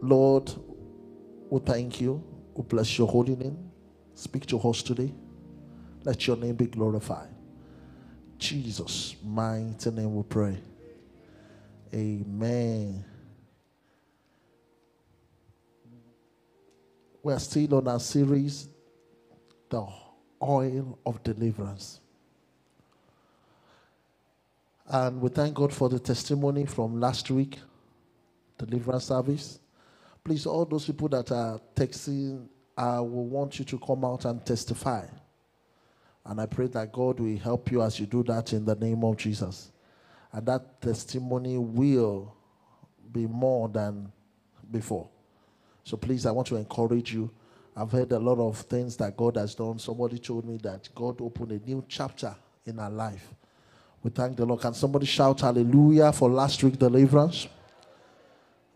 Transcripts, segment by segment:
Lord, we thank you. We bless your holy name. Speak to us today. Let your name be glorified. Jesus' mighty name we pray. Amen. We are still on our series, The Oil of Deliverance. And we thank God for the testimony from last week, deliverance service. Please, all those people that are texting, I will want you to come out and testify. And I pray that God will help you as you do that in the name of Jesus. And that testimony will be more than before. So please, I want to encourage you. I've heard a lot of things that God has done. Somebody told me that God opened a new chapter in our life. We thank the Lord. Can somebody shout hallelujah for last week deliverance?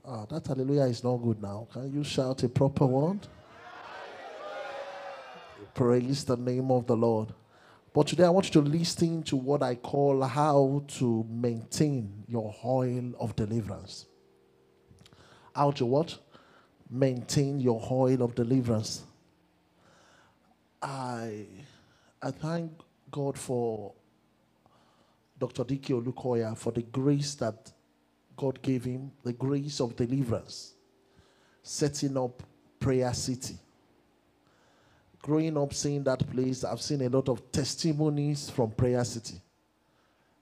Ah, that hallelujah is not good now. Can you shout a proper one? Praise the name of the Lord. But today I want you to listen to what I call how to maintain your oil of deliverance. How to what? Maintain your oil of deliverance. I I thank God for Dr. D.K. Olukoya for the grace that God gave him, the grace of deliverance, setting up Prayer City growing up seeing that place, I've seen a lot of testimonies from Prayer City.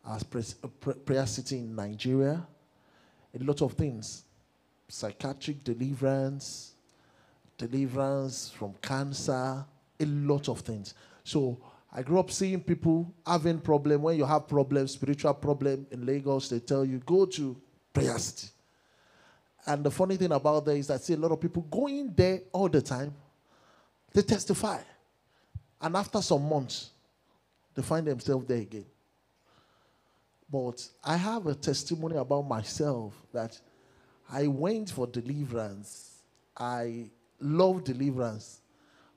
As uh, Prayer City in Nigeria, a lot of things psychiatric deliverance, deliverance from cancer, a lot of things. So I grew up seeing people having problem. When you have problems, spiritual problem in Lagos, they tell you go to Prayer City. And the funny thing about that is I see a lot of people going there all the time they testify. And after some months, they find themselves there again. But I have a testimony about myself that I went for deliverance. I love deliverance.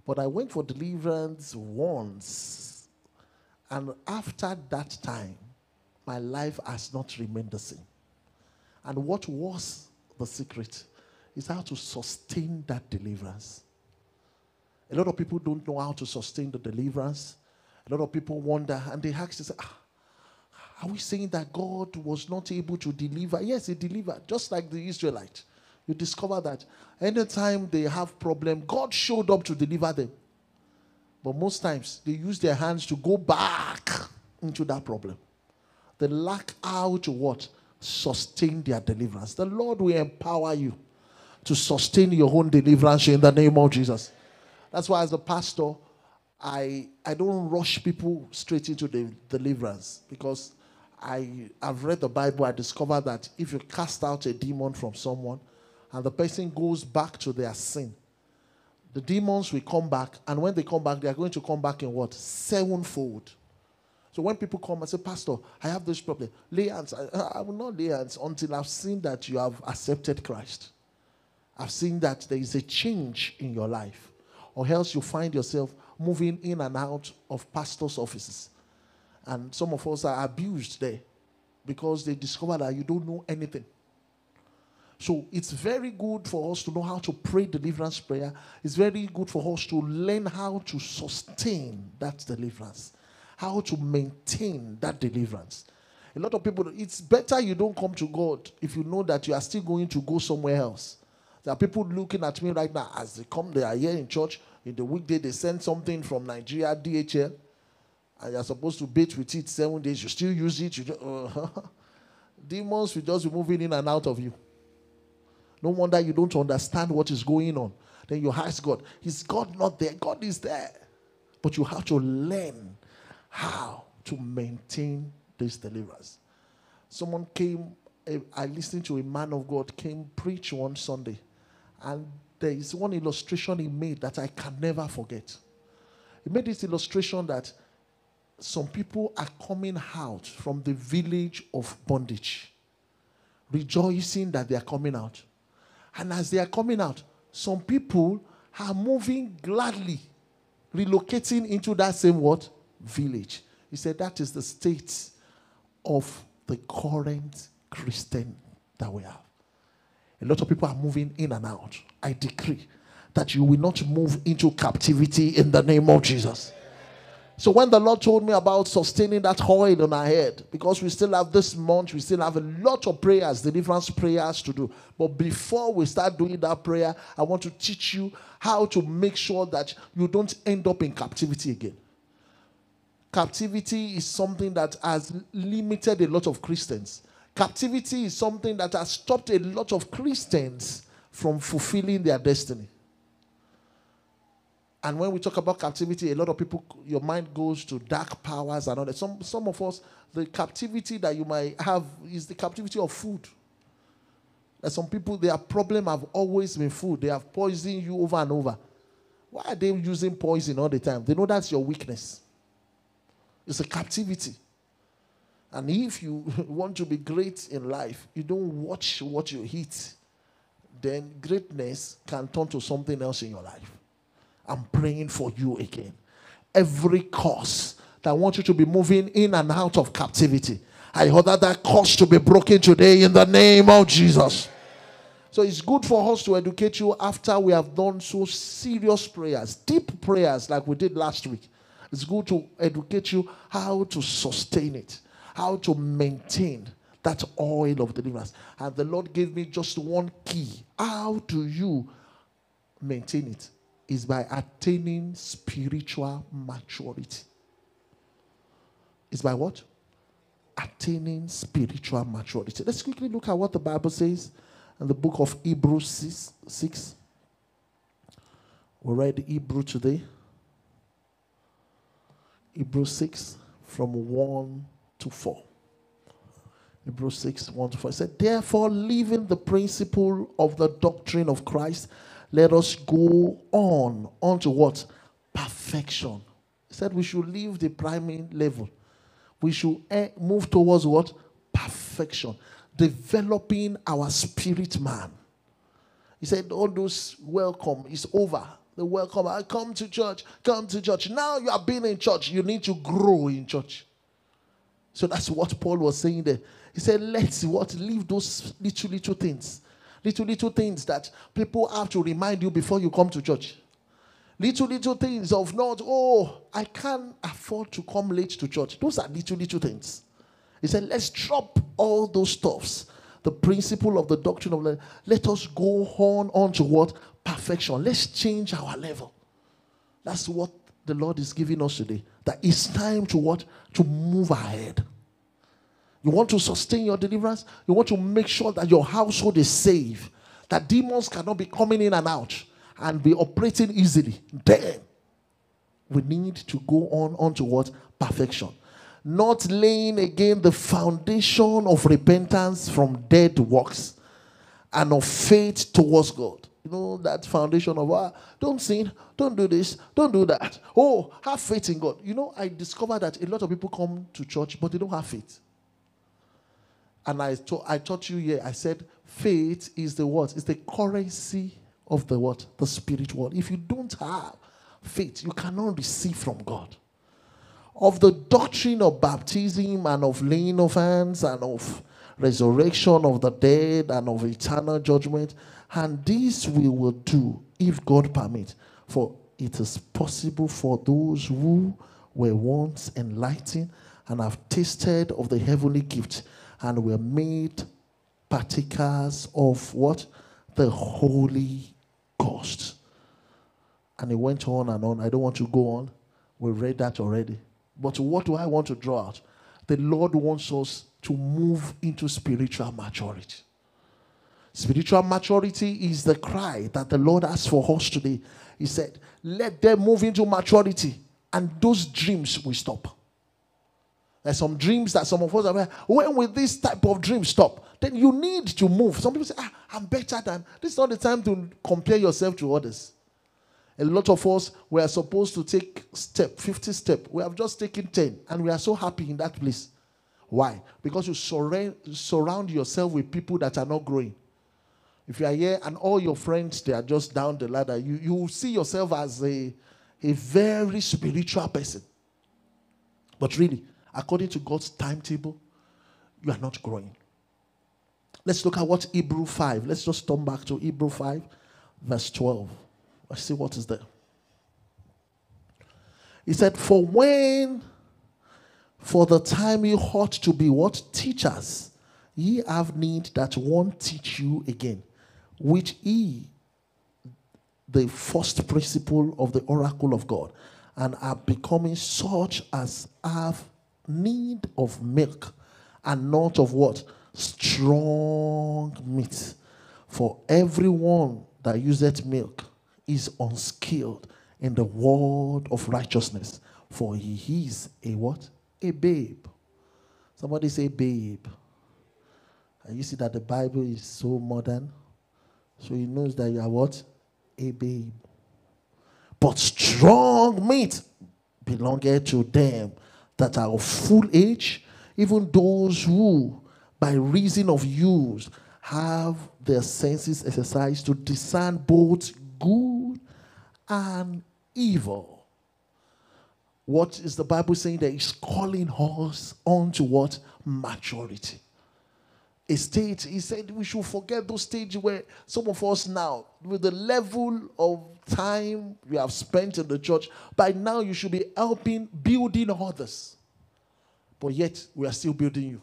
But I went for deliverance once. And after that time, my life has not remained the same. And what was the secret is how to sustain that deliverance. A lot of people don't know how to sustain the deliverance. A lot of people wonder and they ask, say, ah, are we saying that God was not able to deliver? Yes, He delivered, just like the Israelites. You discover that anytime they have problem, God showed up to deliver them. But most times they use their hands to go back into that problem. They lack to what? Sustain their deliverance. The Lord will empower you to sustain your own deliverance in the name of Jesus. That's why, as a pastor, I, I don't rush people straight into the deliverance because I, I've read the Bible. I discovered that if you cast out a demon from someone and the person goes back to their sin, the demons will come back. And when they come back, they are going to come back in what? Sevenfold. So when people come and say, Pastor, I have this problem, lay hands. I, I will not lay hands until I've seen that you have accepted Christ. I've seen that there is a change in your life or else you find yourself moving in and out of pastors' offices. And some of us are abused there because they discover that you don't know anything. So it's very good for us to know how to pray deliverance prayer. It's very good for us to learn how to sustain that deliverance, how to maintain that deliverance. A lot of people, it's better you don't come to God if you know that you are still going to go somewhere else. There are people looking at me right now as they come, they are here in church. In the weekday, they send something from Nigeria, DHL, and you're supposed to bathe with it seven days. You still use it. You just, uh, demons will just be moving in and out of you. No wonder you don't understand what is going on. Then you ask God, Is God not there? God is there. But you have to learn how to maintain this deliverance. Someone came, eh, I listened to a man of God came preach one Sunday and there is one illustration he made that I can never forget. He made this illustration that some people are coming out from the village of bondage, rejoicing that they are coming out. And as they are coming out, some people are moving gladly, relocating into that same what? Village. He said that is the state of the current Christian that we have. A lot of people are moving in and out. I decree that you will not move into captivity in the name of Jesus. So when the Lord told me about sustaining that oil on our head, because we still have this month, we still have a lot of prayers, deliverance prayers to do. But before we start doing that prayer, I want to teach you how to make sure that you don't end up in captivity again. Captivity is something that has limited a lot of Christians. Captivity is something that has stopped a lot of Christians from fulfilling their destiny. And when we talk about captivity, a lot of people, your mind goes to dark powers and all that. Some, some of us, the captivity that you might have is the captivity of food. Some people, their problem have always been food. They have poisoned you over and over. Why are they using poison all the time? They know that's your weakness. It's a captivity. And if you want to be great in life, you don't watch what you eat, then greatness can turn to something else in your life. I'm praying for you again. Every cause that wants you to be moving in and out of captivity, I order that cause to be broken today in the name of Jesus. So it's good for us to educate you after we have done so serious prayers, deep prayers like we did last week. It's good to educate you how to sustain it, how to maintain that oil of deliverance. And the Lord gave me just one key. How do you maintain it? is by attaining spiritual maturity. Is by what? Attaining spiritual maturity. Let's quickly look at what the Bible says in the book of Hebrews 6. 6. We read Hebrew today. Hebrews 6 from 1 to 4. Hebrews 6, 1 to 4. It said, Therefore, leaving the principle of the doctrine of Christ, let us go on, on to what? Perfection. He said we should leave the primary level. We should move towards what? Perfection. Developing our spirit man. He said, all those welcome is over. The welcome, I come to church, come to church. Now you have been in church, you need to grow in church. So that's what Paul was saying there. He said, let's what? Leave those little, little things Little, little things that people have to remind you before you come to church. Little, little things of not, oh, I can't afford to come late to church. Those are little, little things. He said, let's drop all those stuffs. The principle of the doctrine of let us go on, on to what? Perfection. Let's change our level. That's what the Lord is giving us today. That it's time to what? To move ahead. You want to sustain your deliverance? You want to make sure that your household is safe, that demons cannot be coming in and out and be operating easily. Then we need to go on onto what? Perfection. Not laying again the foundation of repentance from dead works and of faith towards God. You know, that foundation of, ah, don't sin, don't do this, don't do that. Oh, have faith in God. You know, I discovered that a lot of people come to church, but they don't have faith. And I, to, I taught you here, I said, faith is the what? It's the currency of the what? The spirit world. If you don't have faith, you cannot receive from God. Of the doctrine of baptism and of laying of hands and of resurrection of the dead and of eternal judgment. And this we will do if God permit. For it is possible for those who were once enlightened and have tasted of the heavenly gift and were made partakers of what? The Holy Ghost. And it went on and on. I don't want to go on. We read that already. But what do I want to draw out? The Lord wants us to move into spiritual maturity. Spiritual maturity is the cry that the Lord has for us today. He said, Let them move into maturity, and those dreams will stop. There's some dreams that some of us have. When will this type of dream stop? Then you need to move. Some people say, ah, I'm better than. This is not the time to compare yourself to others. A lot of us we are supposed to take step, 50 step. We have just taken 10, and we are so happy in that place. Why? Because you surround, surround yourself with people that are not growing. If you are here and all your friends they are just down the ladder, you, you see yourself as a, a very spiritual person. But really, according to God's timetable, you are not growing. Let's look at what Hebrew 5. Let's just turn back to Hebrew 5, verse 12. Let's see what is there. He said, For when, for the time you ought to be what? Teachers, ye have need that one teach you again, which ye, the first principle of the oracle of God, and are becoming such as have need of milk and not of what? Strong meat. For everyone that useth milk is unskilled in the word of righteousness, for he is a what? A babe. Somebody say babe. And you see that the Bible is so modern. So he knows that you are what? A babe. But strong meat belongeth to them that are of full age, even those who, by reason of use, have their senses exercised to discern both good and evil. What is the Bible saying? That is calling us on to what? Maturity. A stage, he said we should forget those stages where some of us now, with the level of time we have spent in the church, by now you should be helping building others. But yet we are still building you.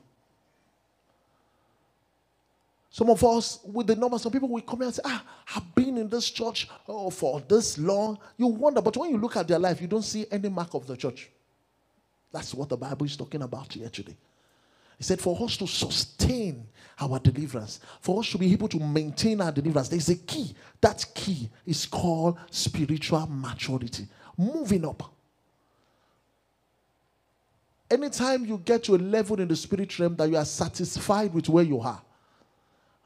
Some of us, with the number, some people will come and say, Ah, I've been in this church oh, for this long. You wonder, but when you look at their life, you don't see any mark of the church. That's what the Bible is talking about here today. He said, For us to sustain our deliverance, for us to be able to maintain our deliverance, there's a key. That key is called spiritual maturity, moving up. Anytime you get to a level in the spirit realm that you are satisfied with where you are,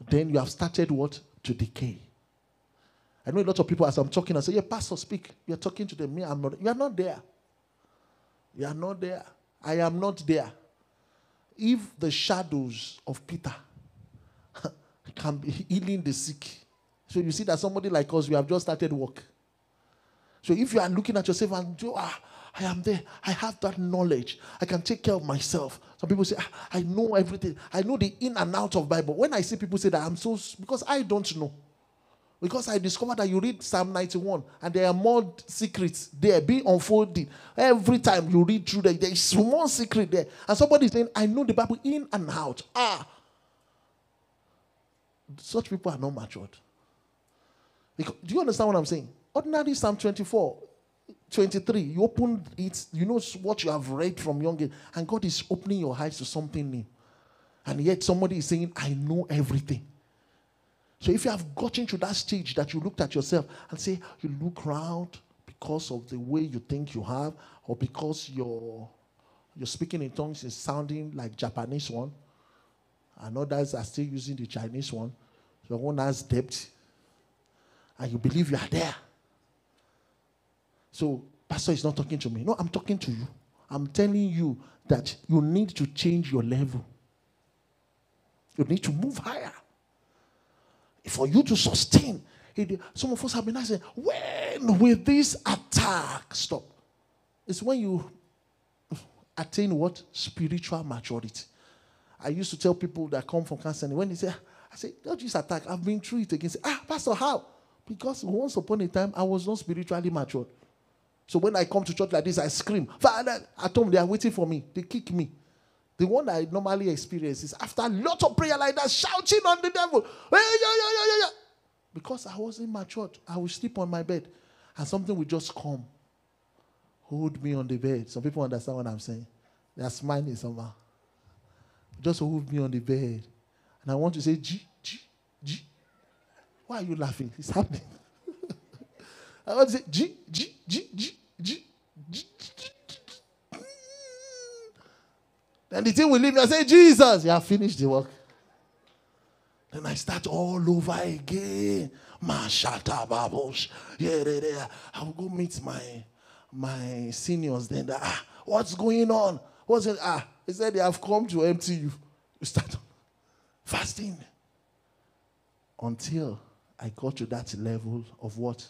then you have started what? To decay. I know a lot of people, as I'm talking, I say, Yeah, Pastor, speak. You're talking to them. Me, I'm not. You are not there. You are not there. I am not there. If the shadows of Peter can be healing the sick, so you see that somebody like us, we have just started work. So if you are looking at yourself and do, ah, I am there. I have that knowledge. I can take care of myself. Some people say, ah, I know everything. I know the in and out of Bible. When I see people say that, I'm so because I don't know. Because I discovered that you read Psalm 91 and there are more secrets there being unfolded. Every time you read through there, there is one secret there. And somebody is saying, I know the Bible in and out. Ah. Such people are not matured. Because, do you understand what I'm saying? Ordinary Psalm 24 23, you open it, you know what you have read from young age, and God is opening your eyes to something new. And yet somebody is saying, I know everything. So if you have gotten to that stage that you looked at yourself and say, you look around because of the way you think you have, or because your your speaking in tongues is sounding like Japanese one, and others are still using the Chinese one. So one has depth, and you believe you are there. So, Pastor is not talking to me. No, I'm talking to you. I'm telling you that you need to change your level. You need to move higher. For you to sustain. Some of us have been asking, when will this attack stop? It's when you attain what? Spiritual maturity. I used to tell people that come from counseling, when they say, I say, don't just attack. I've been through it again. Say, ah, Pastor, how? Because once upon a time, I was not spiritually matured. So when I come to church like this, I scream, Father, at home, they are waiting for me. They kick me. The one I normally experience is after a lot of prayer like that, shouting on the devil. Because I wasn't matured. I would sleep on my bed and something would just come. Hold me on the bed. Some people understand what I'm saying. They are smiling somehow. Just hold me on the bed. And I want to say, G, G, G. Why are you laughing? It's happening. I want to say G, G, G, G, G, G, G. Then the thing will leave me. I say, Jesus, you have finished the work. Then I start all over again. Mashata babos. Yeah, yeah, yeah. I will go meet my my seniors. Then ah, what's going on? What's it? Ah, he said they have come to empty you. You start fasting until I got to that level of what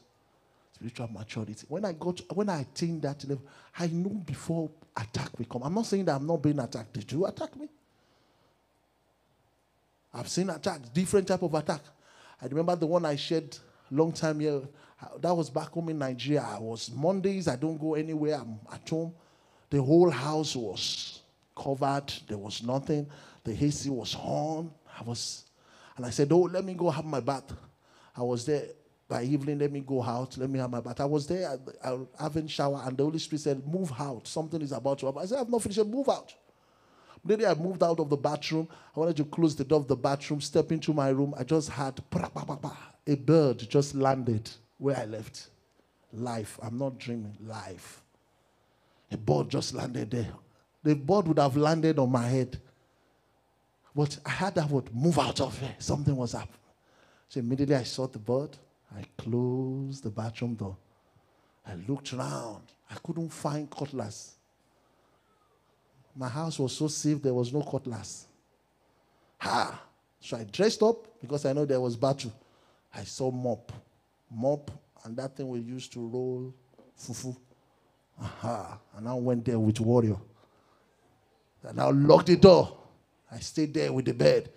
spiritual maturity. When I got, when I attained that level, I know before attack will come. I'm not saying that I'm not being attacked. Did you attack me? I've seen attacks, different type of attack. I remember the one I shared long time here. Uh, that was back home in Nigeria. I was Mondays. I don't go anywhere. I'm at home. The whole house was covered. There was nothing. The AC was on. I was, and I said, "Oh, let me go have my bath." I was there by evening. Let me go out. Let me have my bath. I was there. I, I having shower, and the Holy Spirit said, "Move out. Something is about to happen." I said, "I've not finished. Said, Move out." Day I moved out of the bathroom, I wanted to close the door of the bathroom, step into my room. I just had a bird just landed where I left. Life. I'm not dreaming. Life. A bird just landed there. The bird would have landed on my head. But I had that word, move out of here. Something was up. So immediately I saw the bird. I closed the bathroom door. I looked around. I couldn't find cutlass. My house was so safe, there was no cutlass. Ha! So I dressed up because I know there was battle. I saw mop. Mop, and that thing we used to roll fufu. Aha. And I went there with warrior. And I locked the door. I stayed there with the bed.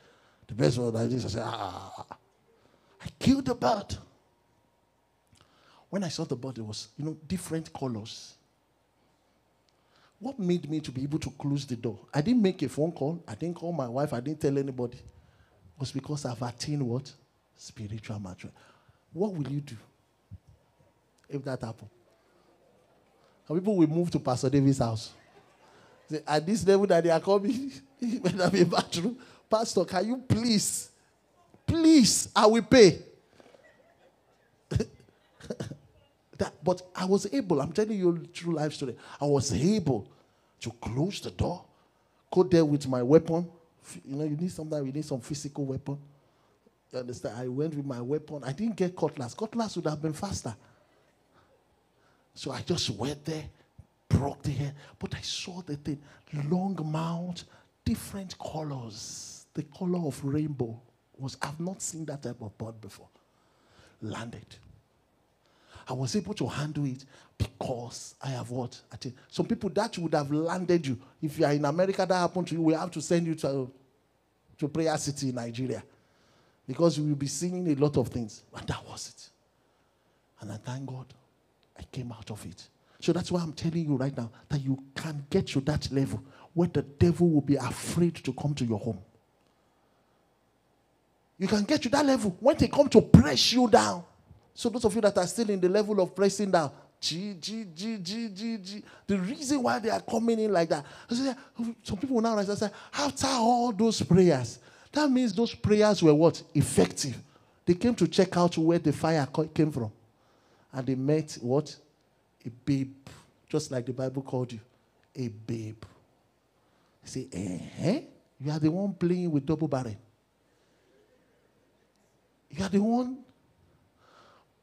The bed was like this. I said, ah. ah, ah, ah. I killed the bird. When I saw the body, it was, you know, different colors. What made me to be able to close the door? I didn't make a phone call. I didn't call my wife. I didn't tell anybody. It was because I've attained what? Spiritual maturity. What will you do if that happens? And people will move to Pastor David's house. Say, At this level that they are coming, when I'm in bathroom, Pastor, can you please, please, I will pay. That, but I was able, I'm telling you true life story. I was able to close the door, go there with my weapon. You know, you need something, you need some physical weapon. You understand? I went with my weapon. I didn't get cutlass. Cutlass would have been faster. So I just went there, broke the hair, but I saw the thing long mount, different colors. The color of rainbow was, I've not seen that type of bird before. Landed. I was able to handle it because I have what? Think some people that would have landed you. If you are in America, that happened to you, we have to send you to, to Prayer City in Nigeria. Because you will be seeing a lot of things. And that was it. And I thank God I came out of it. So that's why I'm telling you right now that you can get to that level where the devil will be afraid to come to your home. You can get to that level when they come to press you down. So those of you that are still in the level of pressing down, G, G, G, G, G, G. The reason why they are coming in like that. Some people now say, after all those prayers, that means those prayers were what? Effective. They came to check out where the fire came from. And they met what? A babe. Just like the Bible called you. A babe. They say, eh? You are the one playing with double barrel. You are the one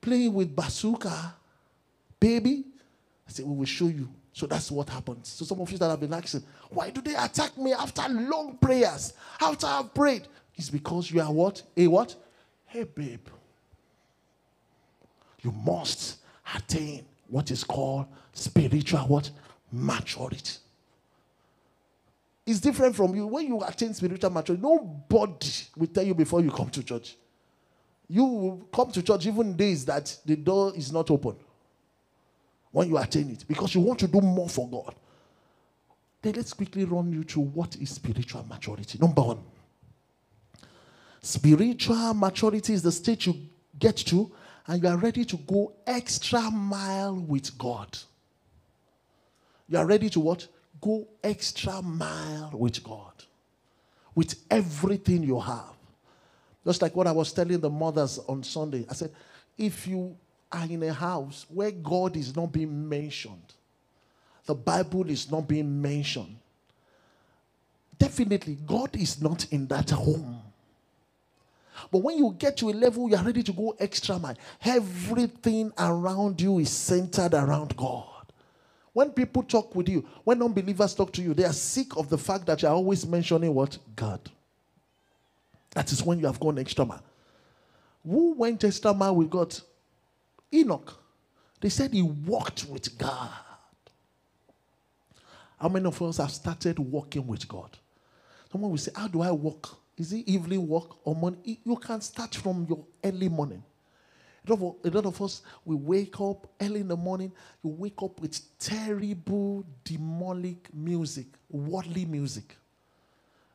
playing with bazooka, baby. I said, We will show you. So that's what happens. So some of you that have been asking, why do they attack me after long prayers? After I've prayed? It's because you are what? A what? Hey, babe. You must attain what is called spiritual what? Maturity. It's different from you. When you attain spiritual maturity, nobody will tell you before you come to church. You come to church even days that the door is not open when you attain it because you want to do more for God. Then let's quickly run you through what is spiritual maturity. Number one, spiritual maturity is the state you get to and you are ready to go extra mile with God. You are ready to what? Go extra mile with God. With everything you have. Just like what I was telling the mothers on Sunday. I said, if you are in a house where God is not being mentioned, the Bible is not being mentioned, definitely God is not in that home. But when you get to a level you are ready to go extra mile, everything around you is centered around God. When people talk with you, when unbelievers talk to you, they are sick of the fact that you're always mentioning what? God. That is when you have gone extra mile. Who went extra mile with God? Enoch. They said he walked with God. How many of us have started walking with God? Someone will say, How do I walk is it evening walk or morning? You can start from your early morning. A lot, of, us, we wake up early in the morning, you wake up with terrible, demonic music, worldly music.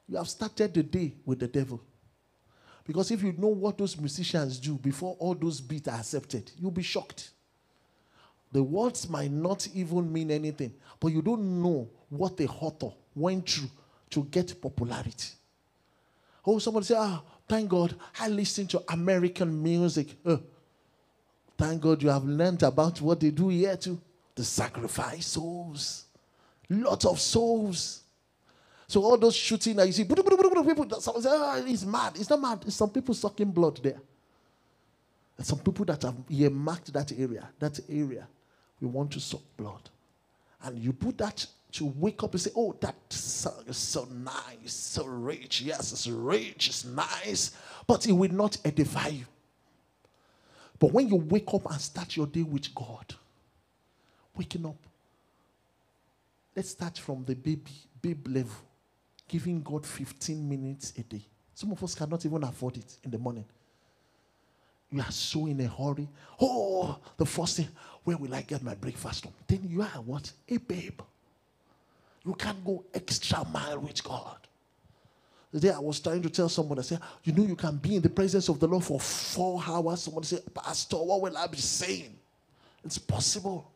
You have started the day with the devil. Because if you know what those musicians do before all those beats are accepted, you'll be shocked. The words might not even mean anything, but you don't know what the author went through to get popularity. Oh, somebody say, ah, thank God, I listen to American music. Uh, thank God you have learned about what they do here too. The sacrifice souls. Lots of souls. So all those shooting that you see, people, oh, ah, he's mad. It's not mad. It's some people sucking blood there. And some people that have marked that area, that area, we want to suck blood. And you put that to wake up and say, oh, that song is so nice, so rich. Yes, it's rich, it's nice, but it will not edify you. But when you wake up and start your day with God, waking up, let's start from the baby, babe level giving God 15 minutes a day. Some of us cannot even afford it in the morning. You are so in a hurry. Oh, the first thing, where will I get my breakfast from? Then you are what? A babe. You can't go extra mile with God. The day I was trying to tell someone, I said, You know, you can be in the presence of the Lord for four hours. Someone said, Pastor, what will I be saying? It's possible.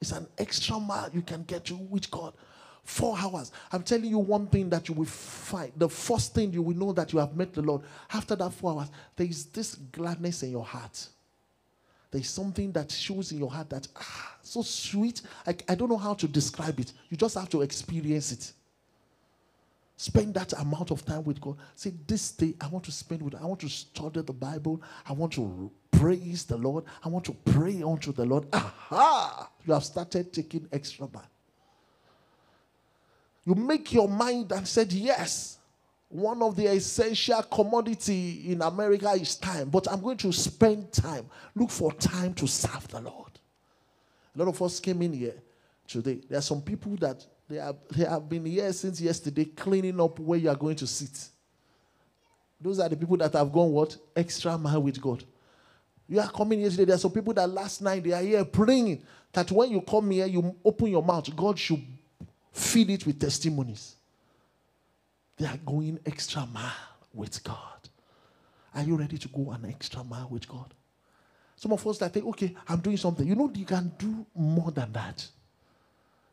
It's an extra mile you can get to with God. Four hours. I'm telling you one thing that you will find. The first thing you will know that you have met the Lord. After that four hours, there is this gladness in your heart. There is something that shows in your heart that, ah, so sweet. I, I don't know how to describe it. You just have to experience it. Spend that amount of time with God. Say, this day I want to spend with, I want to study the Bible. I want to praise the Lord. I want to pray unto the Lord. Aha! You have started taking extra time. You make your mind and said, yes, one of the essential commodity in America is time, but I'm going to spend time. Look for time to serve the Lord. A lot of us came in here today. There are some people that they have, they have been here since yesterday cleaning up where you are going to sit. Those are the people that have gone what? Extra mile with God. You are coming here today. There are some people that last night they are here praying that when you come here, you open your mouth, God should Feed it with testimonies. They are going extra mile with God. Are you ready to go an extra mile with God? Some of us that think, okay, I'm doing something. You know, you can do more than that.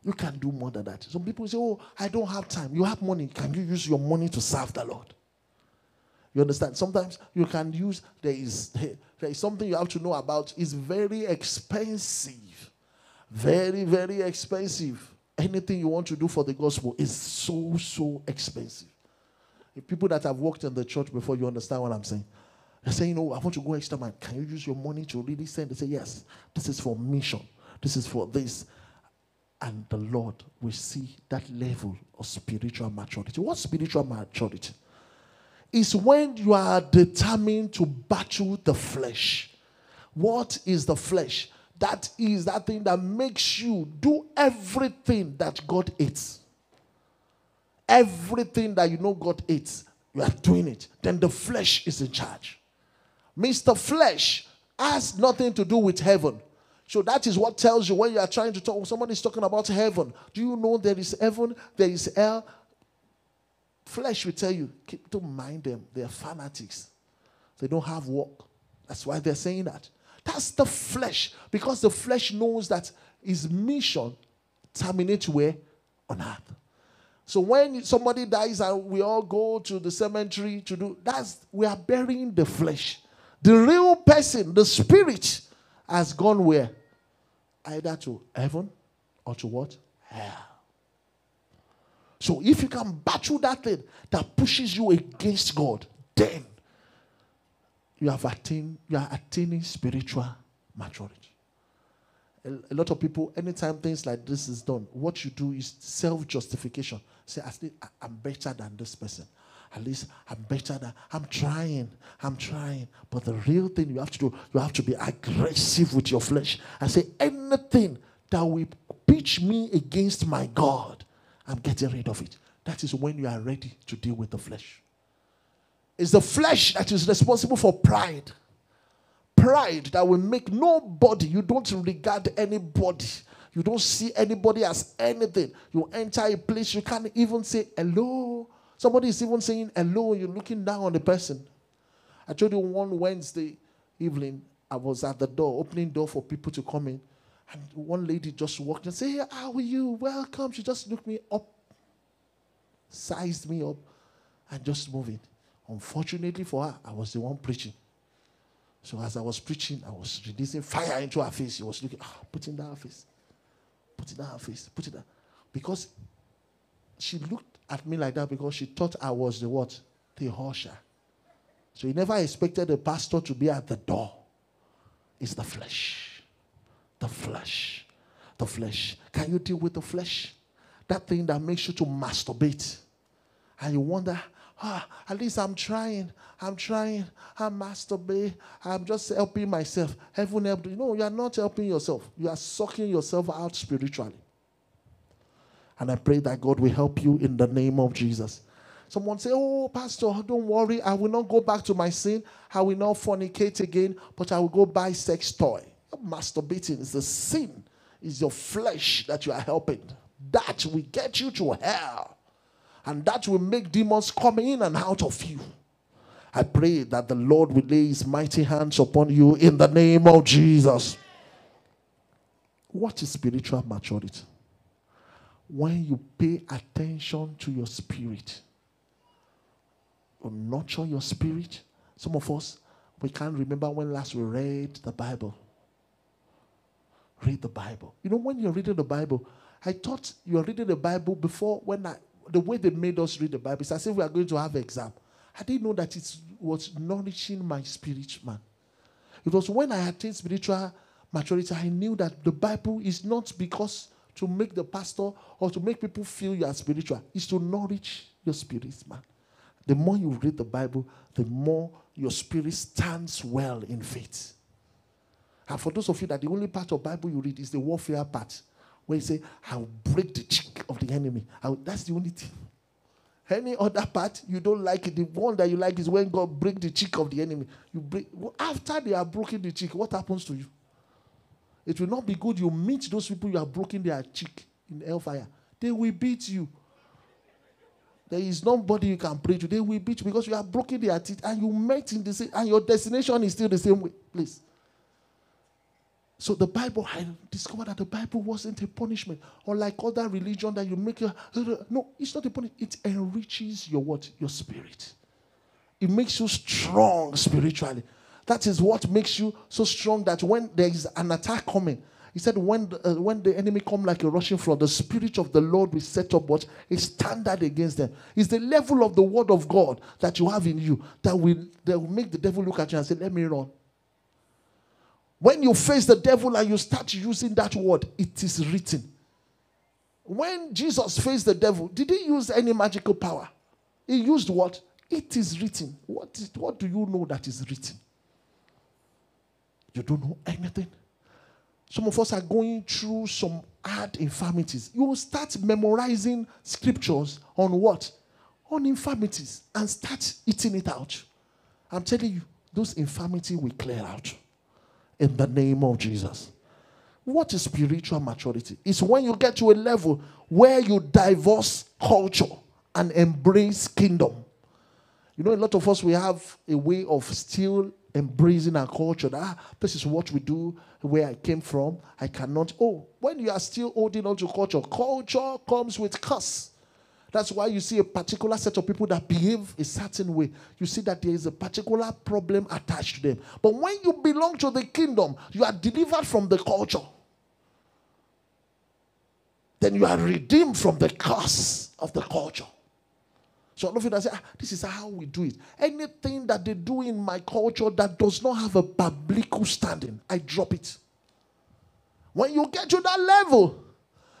You can do more than that. Some people say, oh, I don't have time. You have money. Can you use your money to serve the Lord? You understand? Sometimes you can use, there is, there is something you have to know about. It's very expensive. Very, very expensive anything you want to do for the gospel is so, so expensive. If people that have worked in the church before, you understand what I'm saying. They're saying, you know, I want to go extra mile. Can you use your money to really send? They say, yes, this is for mission. This is for this. And the Lord will see that level of spiritual maturity. What spiritual maturity? Is when you are determined to battle the flesh. What is the flesh? That is that thing that makes you do everything that God hates. Everything that you know God hates, you are doing it. Then the flesh is in charge. Mr. Flesh has nothing to do with heaven. So that is what tells you when you are trying to talk, somebody is talking about heaven. Do you know there is heaven, there is hell? Flesh will tell you, keep, don't mind them. They are fanatics. They don't have work. That's why they're saying that. That's the flesh. Because the flesh knows that his mission terminates where? On earth. So when somebody dies and we all go to the cemetery to do that's we are burying the flesh. The real person, the spirit, has gone where? Either to heaven or to what? Hell. So if you can battle that thing that pushes you against God, then you have attained, you are attaining spiritual maturity. A, a, lot of people, anytime things like this is done, what you do is self-justification. Say, I'm better than this person. At least I'm better than I'm trying. I'm trying. But the real thing you have to do, you have to be aggressive with your flesh and say anything that will pitch me against my God, I'm getting rid of it. That is when you are ready to deal with the flesh. It's the flesh that is responsible for pride. Pride that will make nobody, you don't regard anybody, you don't see anybody as anything. You enter a place, you can't even say hello. Somebody is even saying hello, you're looking down on the person. I told you one Wednesday evening, I was at the door, opening door for people to come in. And one lady just walked and said, Hey, how are you? Welcome. She just looked me up, sized me up, and just moving. Unfortunately for her, I was the one preaching. So as I was preaching, I was releasing fire into her face. She was looking, ah, putting down her face. Putting down her face. Put it down. Because she looked at me like that because she thought I was the what? The usher. So he never expected the pastor to be at the door. It's the flesh. The flesh. The flesh. Can you deal with the flesh? That thing that makes you to masturbate. And you wonder, ah, at least I'm trying. I'm trying. I'm masturbating. I'm just helping myself. Heaven help you. No, you are not helping yourself. You are sucking yourself out spiritually. And I pray that God will help you in the name of Jesus. Someone say, Oh, Pastor, don't worry. I will not go back to my sin. I will not fornicate again, but I will go buy sex toy. Masturbating is the sin, is your flesh that you are helping. That will get you to hell. And that will make demons come in and out of you. I pray that the Lord will lay his mighty hands upon you in the name of Jesus. What is spiritual maturity? When you pay attention to your spirit, you nurture your spirit. Some of us, we can't remember when last we read the Bible. Read the Bible. You know, when you're reading the Bible, I thought you were reading the Bible before when I, the way they made us read the Bible, it's as if we are going to have an exam. I didn't know that it was nourishing my spirit, man. It was when I attained spiritual maturity, I knew that the Bible is not because to make the pastor or to make people feel you are spiritual. It's to nourish your spirit, man. The more you read the Bible, the more your spirit stands well in faith. And for those of you that the only part of Bible you read is the warfare part, where you say, I'll break the cheek of the enemy. that's the only thing. Any other part you don't like it. The one that you like is when God break the cheek of the enemy. You break after they are broken the cheek, what happens to you? It will not be good. You meet those people you are broken their cheek in hellfire. They will beat you. There is nobody you can pray to. They will beat you because you are broken their teeth and you met in the same and your destination is still the same way, place. So the Bible, I discovered that the Bible wasn't a punishment, unlike other religion that you make your no, it's not a punishment. It enriches your what? Your spirit. It makes you strong spiritually. That is what makes you so strong that when there is an attack coming, he said, when the, uh, when the enemy come like a rushing flood, the spirit of the Lord will set up what a standard against them. It's the level of the word of God that you have in you that will, that will make the devil look at you and say, "Let me run." When you face the devil and you start using that word, it is written. When Jesus faced the devil, did he use any magical power? He used what? It is written. What, is, what do you know that is written? You don't know anything. Some of us are going through some hard infirmities. You will start memorizing scriptures on what? On infirmities and start eating it out. I'm telling you, those infirmities will clear out in the name of Jesus. What is spiritual maturity? It's when you get to a level where you divorce culture and embrace kingdom. You know, a lot of us, we have a way of still embracing our culture. That, ah, this is what we do, where I came from. I cannot. Oh, when you are still holding on to culture, culture comes with curse. That's why you see a particular set of people that behave a certain way. You see that there is a particular problem attached to them. But when you belong to the kingdom, you are delivered from the culture. Then you are redeemed from the curse of the culture. So all of you that say, ah, this is how we do it. Anything that they do in my culture that does not have a biblical standing, I drop it. When you get to that level,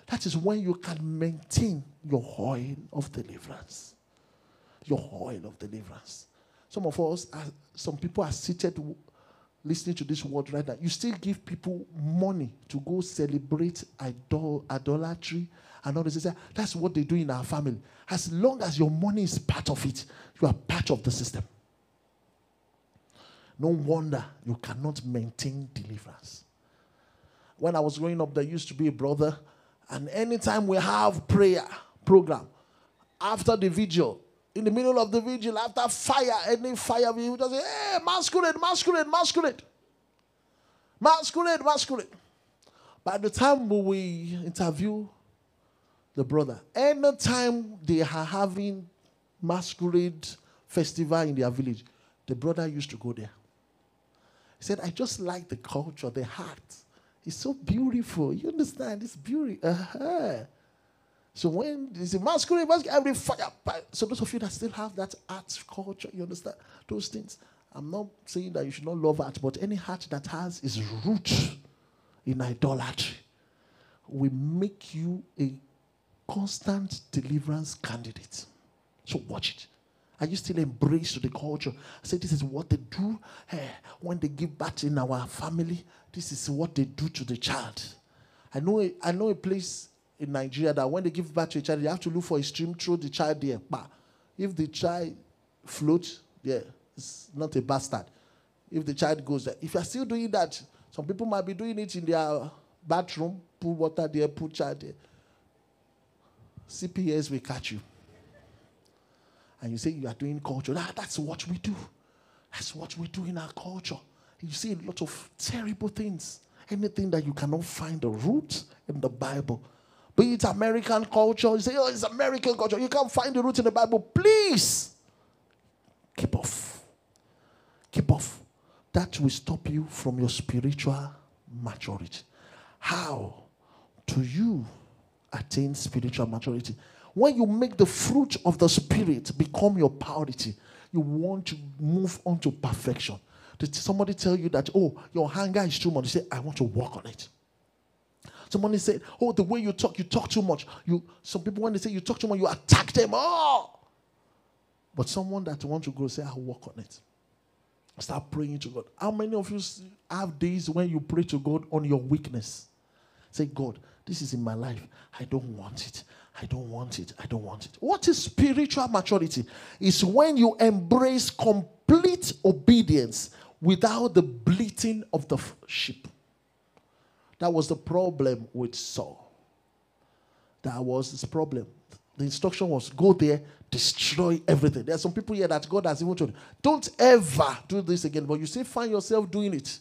that is when you can maintain your oil of deliverance. Your oil of deliverance. Some of us, are, some people are seated listening to this word right now. You still give people money to go celebrate idol, idolatry and all this. That's what they do in our family. As long as your money is part of it, you are part of the system. No wonder you cannot maintain deliverance. When I was growing up, there used to be a brother, and anytime we have prayer program, after the vigil, in the middle of the vigil, after fire, any fire, we just say, hey, masquerade, masquerade, masquerade. Masquerade, masquerade. By the time we interview the brother, anytime they are having masquerade festival in their village, the brother used to go there. He said, I just like the culture, the heart. It's so beautiful. You understand? It's beauty. Uh-huh. So when there's a masquerade, masquerade, every fire. So those of you that still have that art culture, you understand those things. I'm not saying that you should not love art, but any heart that has its root in idolatry will make you a constant deliverance candidate. So watch it. Are you still embraced to the culture? I say this is what they do eh, when they give birth in our family. This is what they do to the child. I know, a, I know a place in Nigeria that when they give birth to a child, they have to look for a stream, throw the child there. If the child floats, yeah, it's not a bastard. If the child goes there, if you are still doing that, some people might be doing it in their bathroom, put water there, put child there. CPS will catch you. And you say you are doing culture. Ah, that's what we do. That's what we do in our culture. You see a lot of terrible things. Anything that you cannot find the root in the Bible. Be it American culture, you say, oh, it's American culture. You can't find the root in the Bible. Please keep off. Keep off. That will stop you from your spiritual maturity. How do you attain spiritual maturity? When you make the fruit of the Spirit become your priority, you want to move on to perfection. Did somebody tell you that, oh, your hunger is too much? You say, I want to work on it. Somebody said, oh, the way you talk, you talk too much. You, some people, when they say you talk too much, you attack them. Oh! But someone that wants to grow, say, I'll work on it. Start praying to God. How many of you have days when you pray to God on your weakness? Say, God, this is in my life. I don't want it. I don't want it. I don't want it. What is spiritual maturity? Is when you embrace complete obedience without the bleating of the sheep. That was the problem with Saul. That was his problem. The instruction was go there, destroy everything. There are some people here that God has even told, don't ever do this again. But you still find yourself doing it,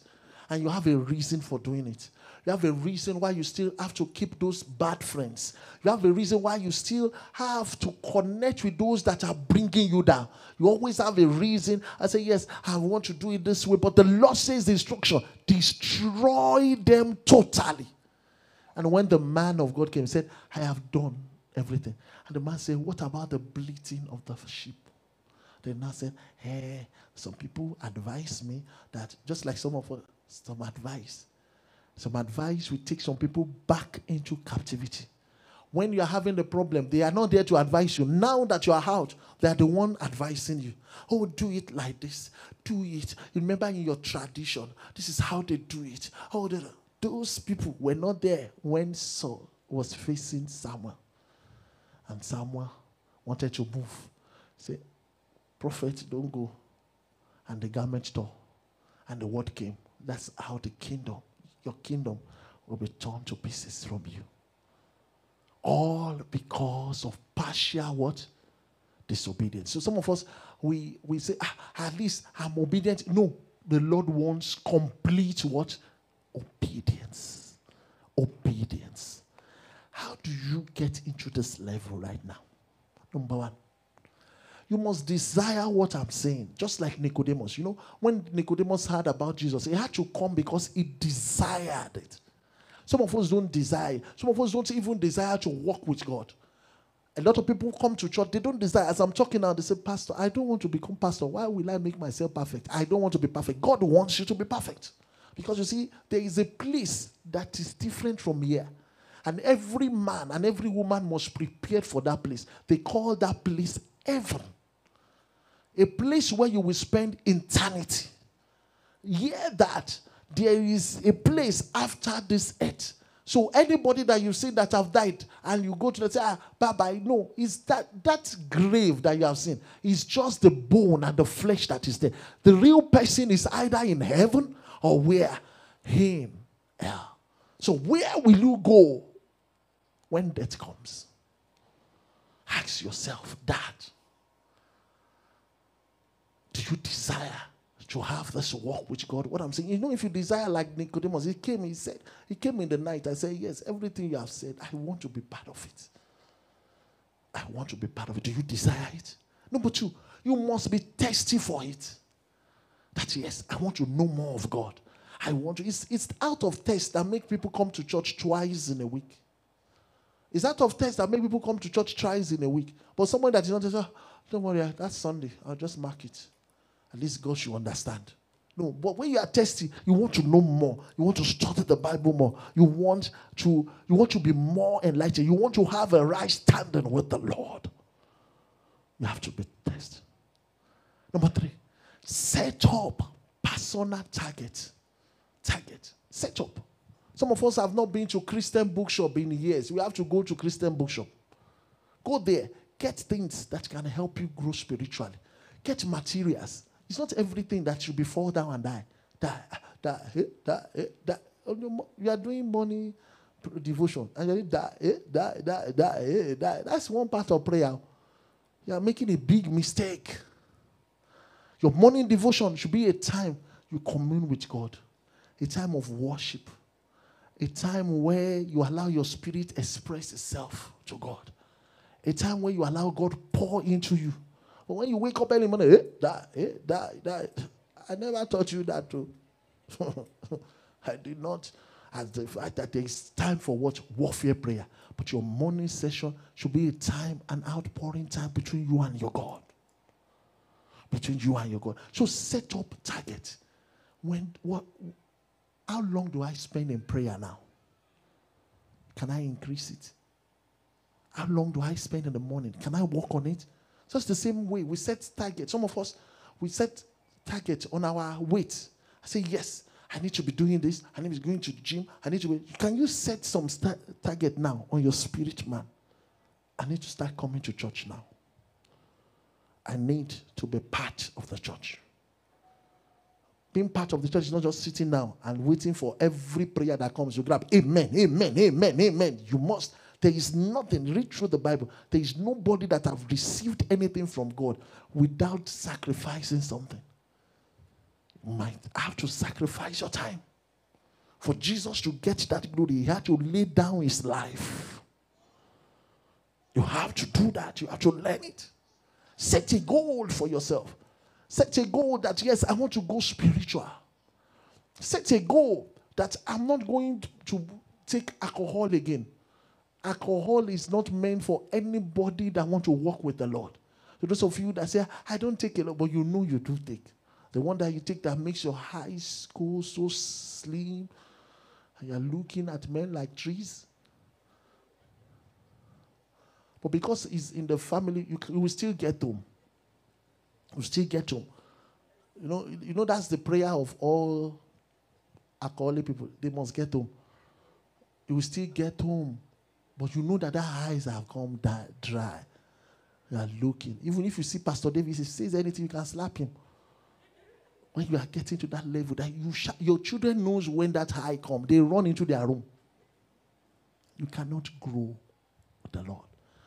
and you have a reason for doing it. You have a reason why you still have to keep those bad friends. You have a reason why you still have to connect with those that are bringing you down. You always have a reason. I say, Yes, I want to do it this way. But the Lord says the instruction destroy them totally. And when the man of God came, he said, I have done everything. And the man said, What about the bleating of the sheep? The man said, Hey, some people advise me that just like some of us, some advice some advice will take some people back into captivity. When you are having the problem, they are not there to advise you. Now that you are out, they are the one advising you. Oh, do it like this. Do it. Remember in your tradition, this is how they do it. Oh, those people were not there when Saul was facing Samuel. And Samuel wanted to move. Say, Prophet, don't go. And the garment tore. And the word came. That's how the kingdom your kingdom will be torn to pieces from you. All because of partial what? Disobedience. So some of us, we, we say, ah, at least I'm obedient. No, the Lord wants complete what? Obedience. Obedience. How do you get into this level right now? Number one, you must desire what I'm saying. Just like Nicodemus. You know, when Nicodemus heard about Jesus, he had to come because he desired it. Some of us don't desire. Some of us don't even desire to walk with God. A lot of people come to church, they don't desire. As I'm talking now, they say, Pastor, I don't want to become pastor. Why will I make myself perfect? I don't want to be perfect. God wants you to be perfect. Because you see, there is a place that is different from here. And every man and every woman must prepare for that place. They call that place heaven. A place where you will spend eternity. Hear that there is a place after this earth So anybody that you see that have died and you go to the say, ah, bye bye, no, is that that grave that you have seen is just the bone and the flesh that is there. The real person is either in heaven or where him. Yeah. So where will you go when death comes? Ask yourself that. Do you desire to have this walk with God. What I'm saying, you know, if you desire like Nicodemus, he came, he said, he came in the night. I said, Yes, everything you have said, I want to be part of it. I want to be part of it. Do you desire it? Number two, you must be thirsty for it. That yes, I want to know more of God. I want to. It's, it's out of thirst that make people come to church twice in a week. It's out of thirst that make people come to church twice in a week. But someone that is not, oh, don't worry, ah, that's Sunday. I'll just mark it. At least God should understand. No, but when you are testing, you want to know more. You want to study the Bible more. You want to, you want to be more enlightened. You want to have a right standing with the Lord. You have to be tested. Number three, set up personal target. Target. Set up. Some of us have not been to Christian bookshop in years. We have to go to Christian bookshop. Go there. Get things that can help you grow spiritually. Get materials it's not everything that should be fall down and die. Die, die, eh, die, eh, die. Oh, you are doing money devotion and you die, eh, die, die, die, die. That's one part of prayer. You are making a big mistake. Your morning devotion should be a time you commune with God, a time of worship, a time where you allow your spirit express itself to God, a time where you allow God pour into you. But when you wake up early morning, eh, die, eh, die, die. I never taught you that too. I did not. As the fact that there is time for what warfare prayer, but your morning session should be a time, an outpouring time between you and your God. Between you and your God. So set up target. When what? How long do I spend in prayer now? Can I increase it? How long do I spend in the morning? Can I work on it? Just the same way we set targets. Some of us, we set targets on our weight. I say, yes, I need to be doing this. I need to be going to the gym. I need to be. Can you set some target now on your spirit, man? I need to start coming to church now. I need to be part of the church. Being part of the church is not just sitting down and waiting for every prayer that comes. You grab, Amen, Amen, Amen, Amen. You must there is nothing, read through the Bible, there is nobody that have received anything from God without sacrificing something. You might have to sacrifice your time. For Jesus to get that glory, he had to lay down his life. You have to do that. You have to learn it. Set a goal for yourself. Set a goal that, yes, I want to go spiritual. Set a goal that I'm not going to take alcohol again alcohol is not meant for anybody that want to walk with the Lord. So those of you that say, I don't take a lot, but you know you do take. The one that you take that makes your high school so slim, and you're looking at men like trees. But because it's in the family, you, you will still get home. You still get home. You know, you know that's the prayer of all alcoholic people. They must get home. You will still get home. But you know that their eyes have come that dry. You are looking. Even if you see Pastor Davis, he says anything, you can slap him. When you are getting to that level, that you sh- your children knows when that high come, they run into their room. You cannot grow with the Lord.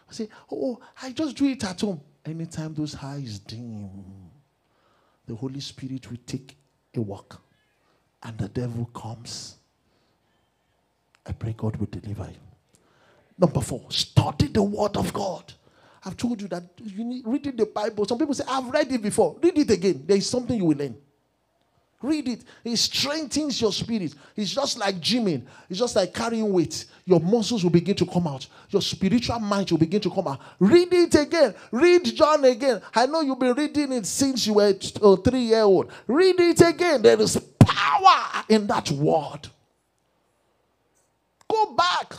I say, oh, I just do it at home. Anytime those highs dim, the Holy Spirit will take a walk, and the devil comes. I pray God will deliver you. Number four, study the word of God. I've told you that you need reading the Bible. Some people say, I've read it before. Read it again. There is something you will learn. Read it. It strengthens your spirit. It's just like gymming. It's just like carrying weight. Your muscles will begin to come out. Your spiritual mind will begin to come out. Read it again. Read John again. I know you've been reading it since you were uh, three year old. Read it again. There is power in that word. Go back.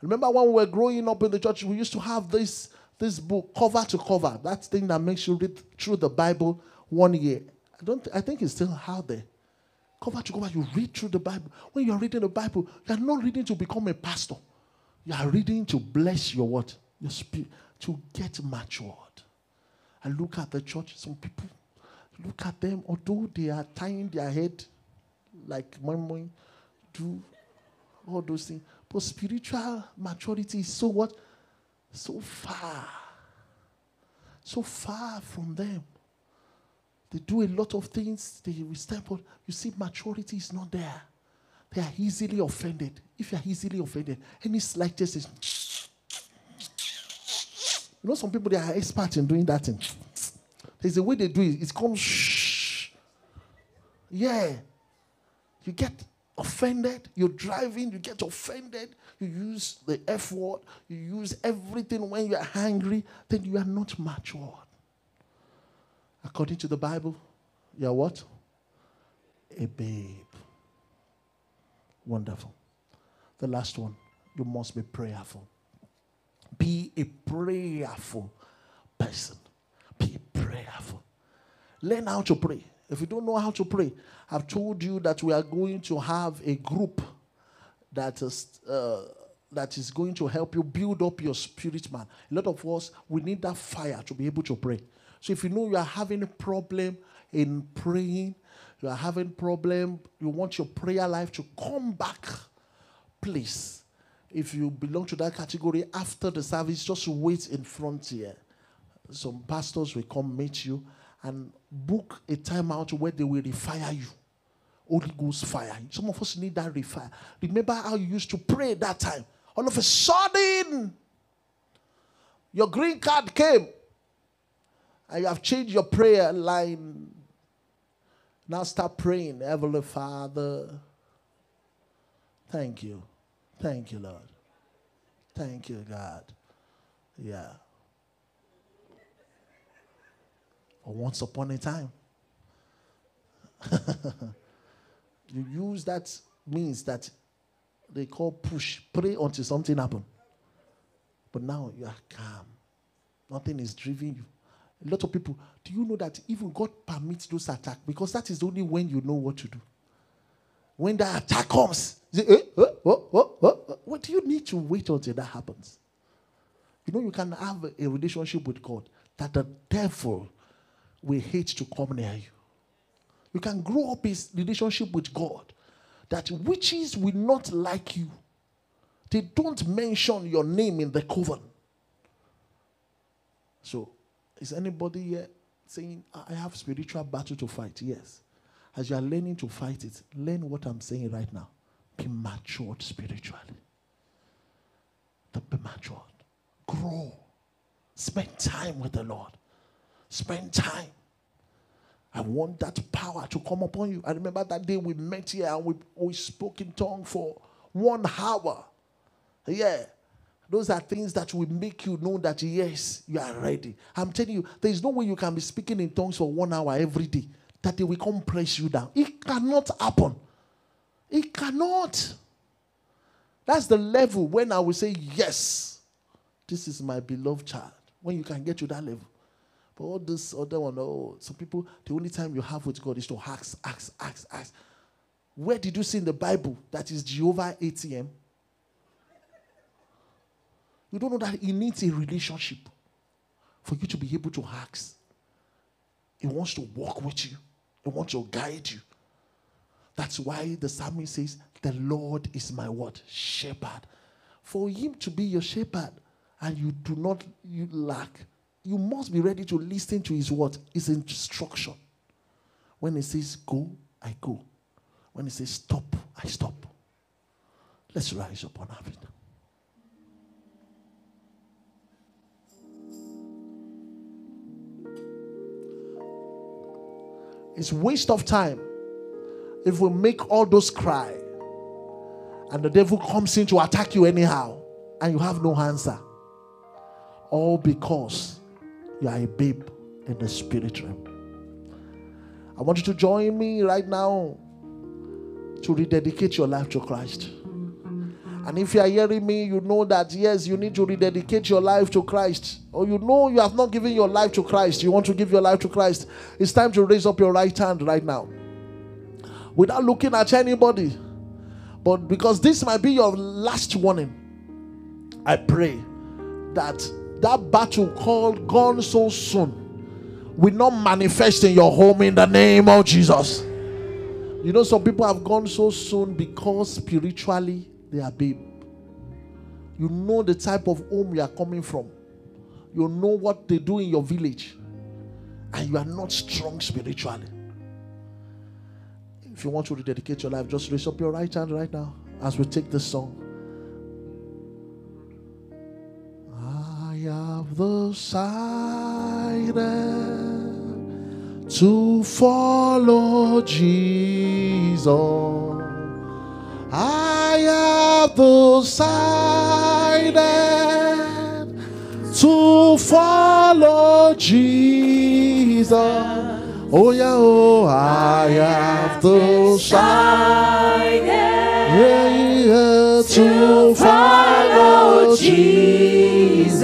Remember when we were growing up in the church, we used to have this, this book cover to cover. That thing that makes you read through the Bible one year. I don't I think it's still out there. Cover to cover, you read through the Bible. When you are reading the Bible, you are not reading to become a pastor. You are reading to bless your what? Your spirit, to get matured. And look at the church. Some people, look at them, although they are tying their head like murmuring, do all those things. But spiritual maturity is so what? So far. So far from them. They do a lot of things, they on. You see, maturity is not there. They are easily offended. If you are easily offended, any slightest is. You know, some people they are experts in doing that thing. There's a way they do it. It's called shh. Yeah. You get offended. You're driving, you get offended. You use the F word. You use everything when you are angry. Then you are not mature. According to the Bible, you're what? A babe. Wonderful. The last one, you must be prayerful. Be a prayerful person. Be prayerful. Learn how to pray. If you don't know how to pray, I've told you that we are going to have a group that is uh, that is going to help you build up your spirit man. A lot of us we need that fire to be able to pray. So if you know you are having a problem in praying, you are having problem, you want your prayer life to come back, please. If you belong to that category after the service, just wait in front here. Some pastors will come meet you and book a time out where they will refire you. Holy Ghost fire. Some of us need that refire. Remember how you used to pray that time. All of a sudden, your green card came and you have changed your prayer line. Now start praying, Heavenly Father. Thank you. Thank you, Lord. Thank you, God. Yeah. Or once upon a time. you use that means that they call push. Pray until something happen. But now you are calm. Nothing is driving you. A lot of people, do you know that even God permits those attacks? Because that is only when you know what to do. When the attack comes, say, eh, oh, oh, oh, what do you need to wait until that happens? You know, you can have a relationship with God that the devil will hate to come near you. You can grow up his relationship with God that witches will not like you. They don't mention your name in the coven. So is anybody here saying, I have spiritual battle to fight? Yes. As you are learning to fight it, learn what I'm saying right now. Be matured spiritually. Be matured. Grow. Spend time with the Lord. Spend time. I want that power to come upon you. I remember that day we met here and we, we spoke in tongue for one hour. Yeah. Those are things that will make you know that yes, you are ready. I'm telling you, there is no way you can be speaking in tongues for one hour every day that they will come press you down. It cannot happen. It cannot. That's the level when I will say, Yes, this is my beloved child. When you can get to that level. But all this other one, oh, some people, the only time you have with God is to ask, ask, ask, ask. Where did you see in the Bible that is Jehovah ATM? You don't know that he needs a relationship for you to be able to ask. He wants to walk with you, he wants to guide you. That's why the psalmist says, The Lord is my what? Shepherd. For him to be your shepherd and you do not you lack, you must be ready to listen to his word, his instruction. When he says go, I go. When he says stop, I stop. Let's rise up on feet. It's waste of time if we make all those cry and the devil comes in to attack you anyhow and you have no answer. All because you are a babe in the spirit realm. I want you to join me right now to rededicate your life to Christ. And if you are hearing me, you know that yes, you need to rededicate your life to Christ. Or you know you have not given your life to Christ. You want to give your life to Christ. It's time to raise up your right hand right now. without looking at anybody. But because this might be your last warning, I pray that that battle called gone so soon will not manifest in your home in the name of Jesus. You know, some people have gone so soon because spiritually they are babe. You know the type of home you are coming from. You know what they do in your village. And you are not strong spiritually. If you want to rededicate your life, just raise up your right hand right now as we take this song. I have decided to follow Jesus. I have decided to follow Jesus. Oh yeah, oh I have decided yeah, yeah, to follow Jesus.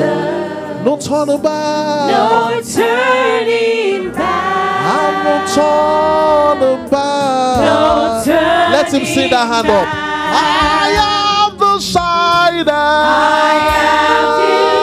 No turning back. No turning back. I'm not turning back. No turning Let him see that hand up. I have decided. I have